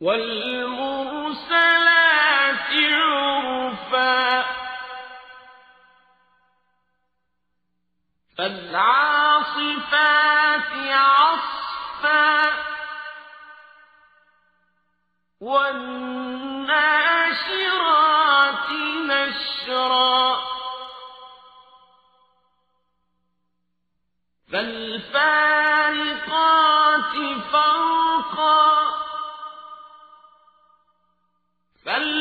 والمرسلات عرفا. فالعاصفات عصفا. والناشرات نشرا. فالفارقات فرقا. بل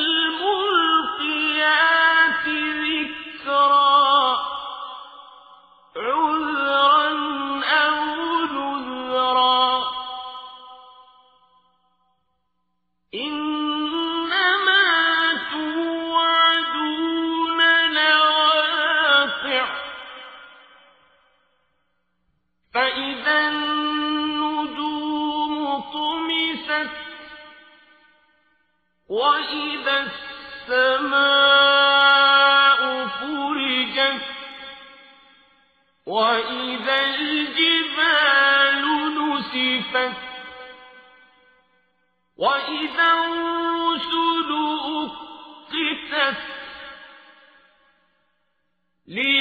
لي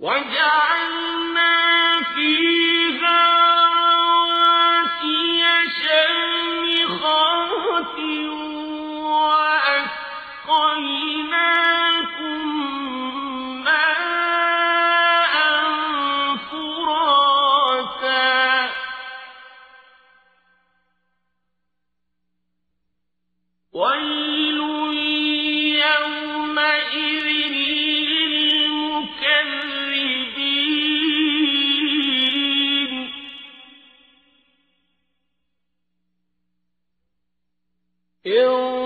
وجعلنا فيه إن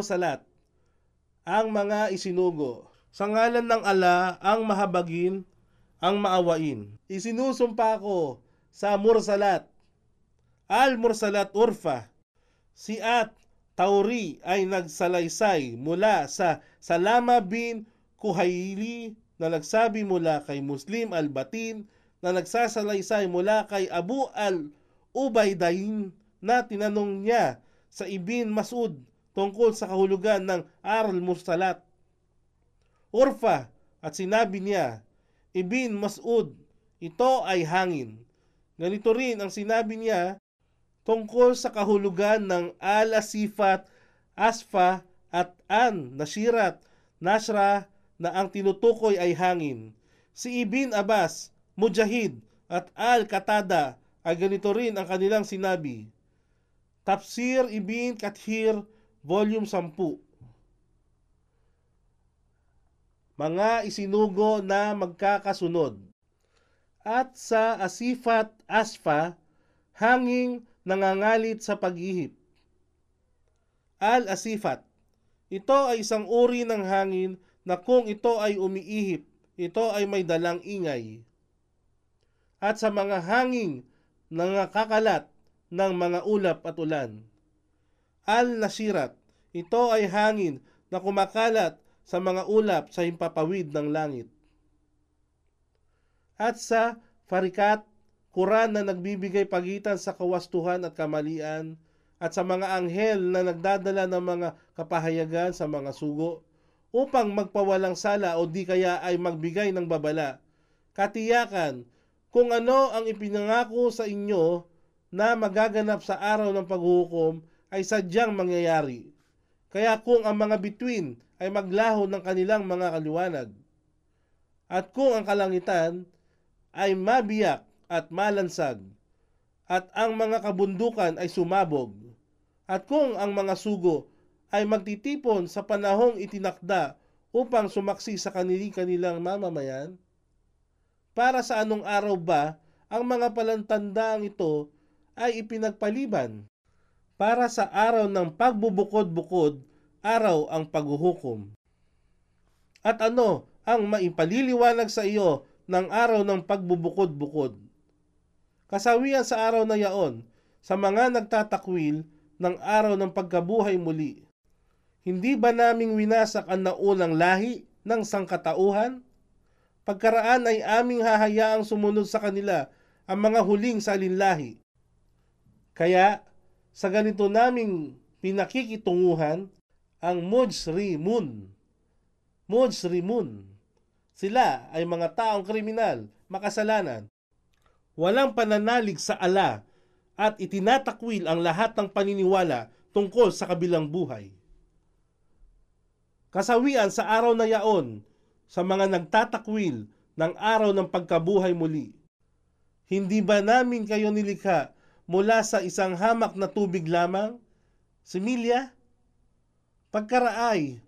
Al-Mursalat Ang mga isinugo Sa ngalan ng ala ang mahabagin, ang maawain. Isinusumpa ko sa Mursalat. Al-Mursalat Urfa. Si At Tauri ay nagsalaysay mula sa Salama bin Kuhaili na nagsabi mula kay Muslim al-Batin na nagsasalaysay mula kay Abu al-Ubaydain na tinanong niya sa Ibn Masud tungkol sa kahulugan ng Aral Mursalat. Urfa at sinabi niya, Ibn Masud, ito ay hangin. Ganito rin ang sinabi niya tungkol sa kahulugan ng Al-Asifat, Asfa at An, Nashirat, Nashra na ang tinutukoy ay hangin. Si Ibn Abbas, Mujahid at Al-Katada ay ganito rin ang kanilang sinabi. Tafsir Ibn Kathir, Volume 10 Mga isinugo na magkakasunod At sa Asifat Asfa, hanging nangangalit sa paghihip. Al-Asifat Ito ay isang uri ng hangin na kung ito ay umiihip, ito ay may dalang ingay. At sa mga hanging nangakakalat ng mga ulap at ulan. Al-Nasirat, ito ay hangin na kumakalat sa mga ulap sa himpapawid ng langit. At sa Farikat, Quran na nagbibigay pagitan sa kawastuhan at kamalian, at sa mga anghel na nagdadala ng mga kapahayagan sa mga sugo, upang magpawalang sala o di kaya ay magbigay ng babala. Katiyakan, kung ano ang ipinangako sa inyo na magaganap sa araw ng paghuhukom ay sadyang mangyayari. Kaya kung ang mga bituin ay maglaho ng kanilang mga kaliwanag, at kung ang kalangitan ay mabiyak at malansag, at ang mga kabundukan ay sumabog, at kung ang mga sugo ay magtitipon sa panahong itinakda upang sumaksi sa kanilang kanilang mamamayan, para sa anong araw ba ang mga palantandaang ito ay ipinagpaliban? Para sa araw ng pagbubukod-bukod, araw ang paghuhukom. At ano ang maipaliliwanag sa iyo ng araw ng pagbubukod-bukod? Kasawian sa araw na yaon, sa mga nagtatakwil ng araw ng pagkabuhay muli. Hindi ba naming winasak ang naunang lahi ng sangkatauhan? Pagkaraan ay aming hahayaang sumunod sa kanila ang mga huling salinlahi. Kaya, sa ganito naming pinakikitunguhan, ang Mujrimun. Mujrimun. Sila ay mga taong kriminal, makasalanan. Walang pananalig sa ala at itinatakwil ang lahat ng paniniwala tungkol sa kabilang buhay. Kasawian sa araw na yaon sa mga nagtatakwil ng araw ng pagkabuhay muli. Hindi ba namin kayo nilikha mula sa isang hamak na tubig lamang? Similya? Pagkaraay,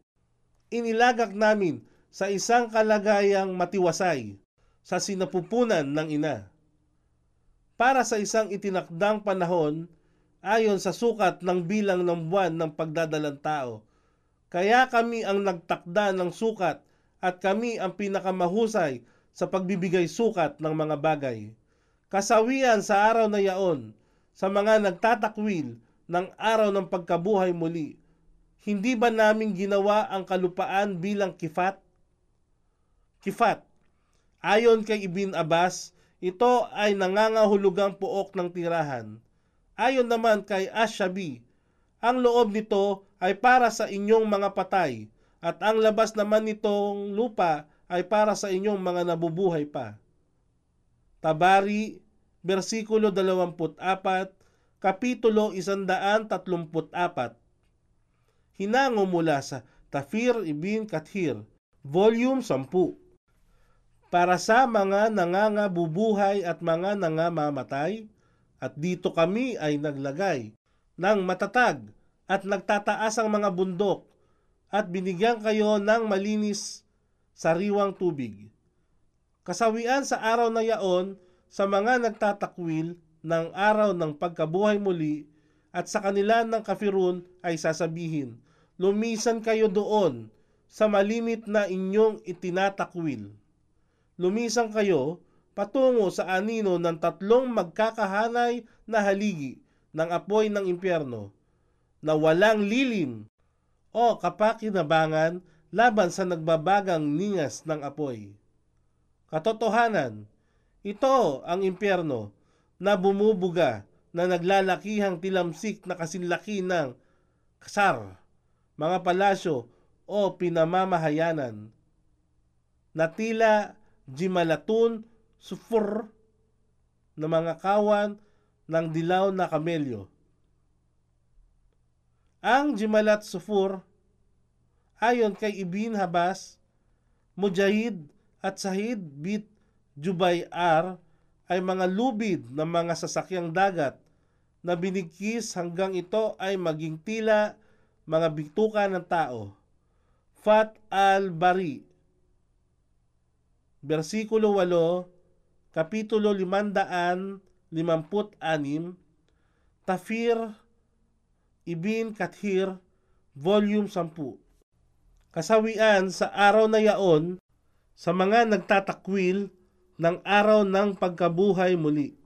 inilagak namin sa isang kalagayang matiwasay sa sinapupunan ng ina. Para sa isang itinakdang panahon ayon sa sukat ng bilang ng buwan ng pagdadalang tao. Kaya kami ang nagtakda ng sukat at kami ang pinakamahusay sa pagbibigay sukat ng mga bagay. Kasawian sa araw na yaon, sa mga nagtatakwil ng araw ng pagkabuhay muli, hindi ba namin ginawa ang kalupaan bilang kifat? Kifat. Ayon kay Ibn Abbas, ito ay nangangahulugang puok ng tirahan. Ayon naman kay Ashabi, ang loob nito ay para sa inyong mga patay at ang labas naman nitong lupa ay para sa inyong mga nabubuhay pa. Tabari, versikulo 24, kapitulo 134. Hinango mula sa Tafir Ibn Kathir, volume 10. Para sa mga nangangabubuhay at mga nangamamatay, at dito kami ay naglagay ng matatag at nagtataas ang mga bundok at binigyan kayo ng malinis sariwang tubig. Kasawian sa araw na yaon sa mga nagtatakwil ng araw ng pagkabuhay muli at sa kanila ng kafirun ay sasabihin, Lumisan kayo doon sa malimit na inyong itinatakwil. Lumisan kayo patungo sa anino ng tatlong magkakahanay na haligi ng apoy ng impyerno na walang lilim o kapakinabangan laban sa nagbabagang ningas ng apoy. Katotohanan, ito ang impyerno na bumubuga na naglalakihang tilamsik na kasinlaki ng kasar, mga palasyo o pinamamahayanan na tila jimalatun sufur na mga kawan ng dilaw na kamelyo. Ang Jimalat Sufur, ayon kay Ibn Habas, Mujahid at Sahid bit Jubay ay mga lubid ng mga sasakyang dagat na binigkis hanggang ito ay maging tila mga bituka ng tao. Fat al-Bari Versikulo 8 Kapitulo 556, Tafir, Ibn Kathir, Volume 10. Kasawian sa araw na yaon sa mga nagtatakwil ng araw ng pagkabuhay muli.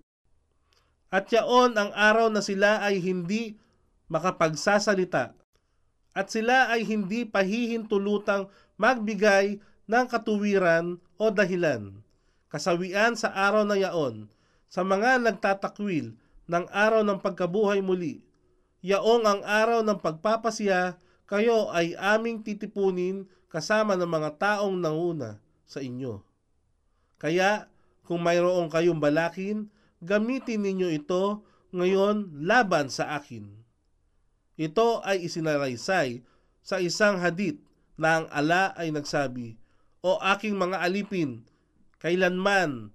At yaon ang araw na sila ay hindi makapagsasalita at sila ay hindi pahihintulutang magbigay ng katuwiran o dahilan kasawian sa araw na yaon, sa mga nagtatakwil ng araw ng pagkabuhay muli. Yaong ang araw ng pagpapasya, kayo ay aming titipunin kasama ng mga taong nanguna sa inyo. Kaya, kung mayroong kayong balakin, gamitin ninyo ito ngayon laban sa akin. Ito ay isinaraysay sa isang hadit na ang ala ay nagsabi, O aking mga alipin, kailanman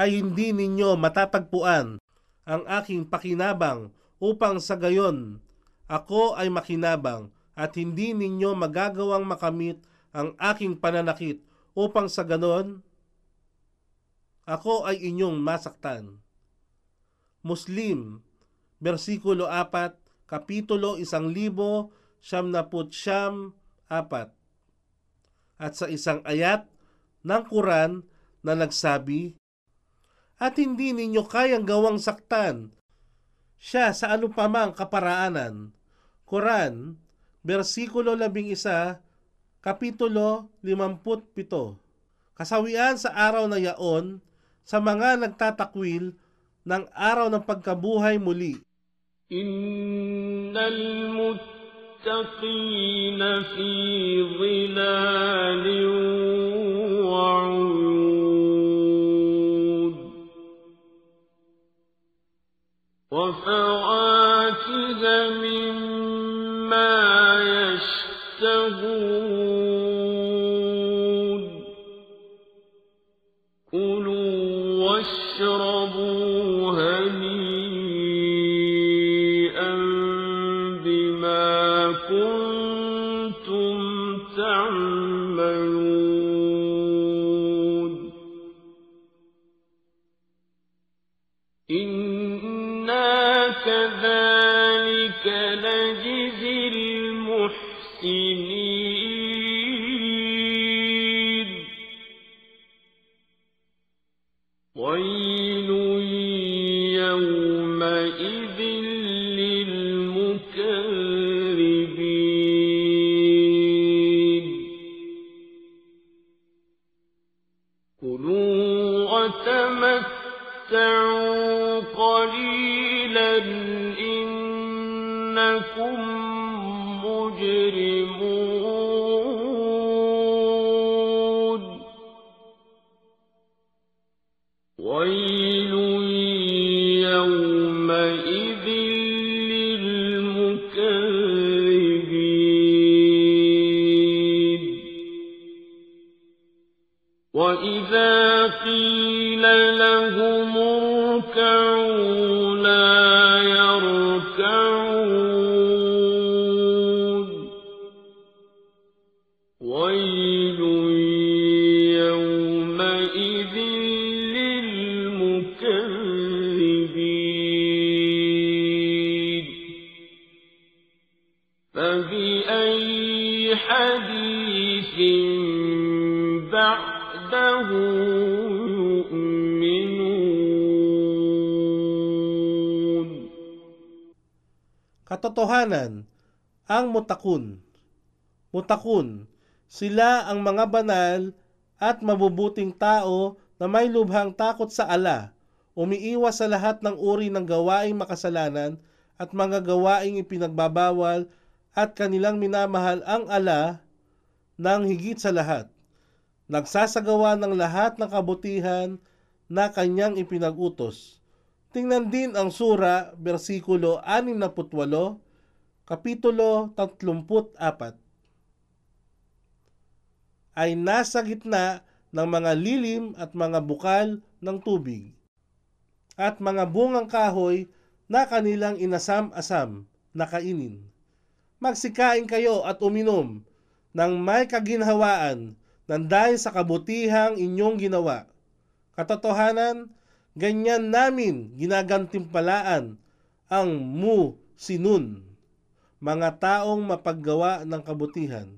ay hindi ninyo matatagpuan ang aking pakinabang upang sa gayon ako ay makinabang at hindi ninyo magagawang makamit ang aking pananakit upang sa ganon ako ay inyong masaktan. Muslim, versikulo 4, kapitulo 1000, siyam na siyam, apat. At sa isang ayat ng Quran na nagsabi, At hindi ninyo kayang gawang saktan siya sa anupamang kaparaanan. Quran, versikulo 11, kapitulo 57. Kasawian sa araw na yaon sa mga nagtatakwil ng araw ng pagkabuhay muli. Innal muttaqina fi dhilalin wa uyun إنا كذلك ويل فبأي حديث بعده يؤمنون Katotohanan, ang mutakun. Mutakun, sila ang mga banal at mabubuting tao na may lubhang takot sa ala, umiiwas sa lahat ng uri ng gawaing makasalanan at mga gawaing ipinagbabawal at kanilang minamahal ang ala ng higit sa lahat. Nagsasagawa ng lahat ng kabutihan na kanyang ipinag-utos. Tingnan din ang sura, versikulo 68, kapitulo 34. Ay nasa gitna ng mga lilim at mga bukal ng tubig at mga bungang kahoy na kanilang inasam-asam na kainin. Magsikain kayo at uminom ng may kaginhawaan ng dahil sa kabutihang inyong ginawa. Katotohanan, ganyan namin ginagantimpalaan ang mu sinun, mga taong mapaggawa ng kabutihan.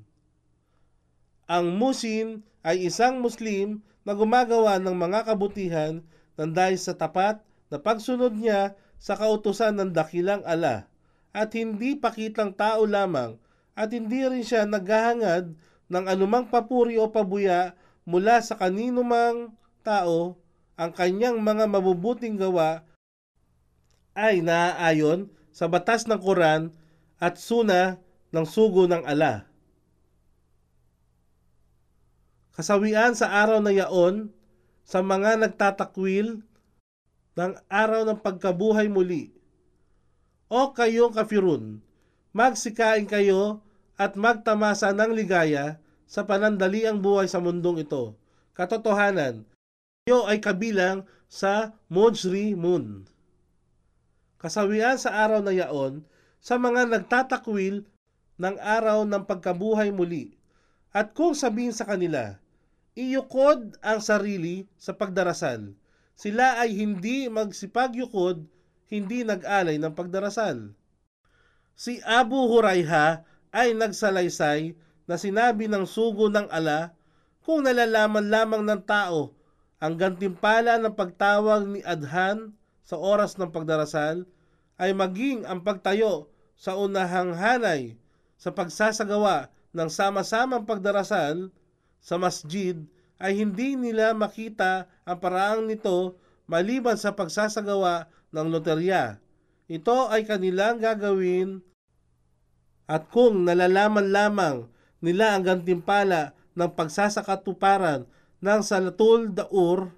Ang musin ay isang Muslim na gumagawa ng mga kabutihan ng dahil sa tapat na pagsunod niya sa kautusan ng dakilang ala at hindi pakitang tao lamang at hindi rin siya naghahangad ng anumang papuri o pabuya mula sa kanino mang tao ang kanyang mga mabubuting gawa ay naaayon sa batas ng Quran at suna ng sugo ng ala. Kasawian sa araw na yaon sa mga nagtatakwil ng araw ng pagkabuhay muli. O kayong kafirun, magsikain kayo at magtamasa ng ligaya sa panandaliang buhay sa mundong ito. Katotohanan, kayo ay kabilang sa Mojri Moon. Kasawian sa araw na yaon sa mga nagtatakwil ng araw ng pagkabuhay muli. At kung sabihin sa kanila, iyukod ang sarili sa pagdarasal. Sila ay hindi magsipagyukod, hindi nag-alay ng pagdarasal. Si Abu Hurayha ay nagsalaysay na sinabi ng sugo ng ala kung nalalaman lamang ng tao ang gantimpala ng pagtawag ni Adhan sa oras ng pagdarasal ay maging ang pagtayo sa unahang hanay sa pagsasagawa ng sama-samang pagdarasal sa masjid ay hindi nila makita ang paraang nito maliban sa pagsasagawa ng loterya. Ito ay kanilang gagawin at kung nalalaman lamang nila ang gantimpala ng pagsasakatuparan ng Salatul Daur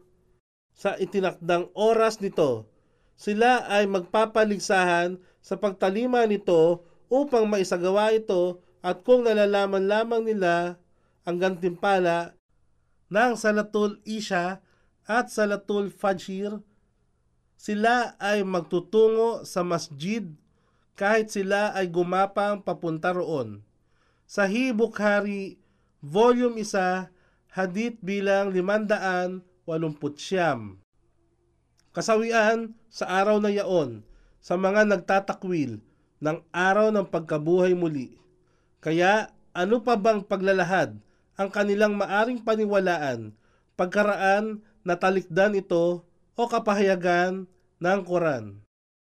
sa itinakdang oras nito, sila ay magpapaligsahan sa pagtalima nito upang maisagawa ito at kung nalalaman lamang nila ang gantimpala ng Salatul Isha at Salatul Fajr, sila ay magtutungo sa masjid kahit sila ay gumapang papunta roon. Sahih Bukhari, Volume 1, Hadith bilang 589. Kasawian sa araw na yaon sa mga nagtatakwil ng araw ng pagkabuhay muli. Kaya ano pa bang paglalahad ang kanilang maaring paniwalaan pagkaraan na talikdan ito o kapahayagan ng Quran?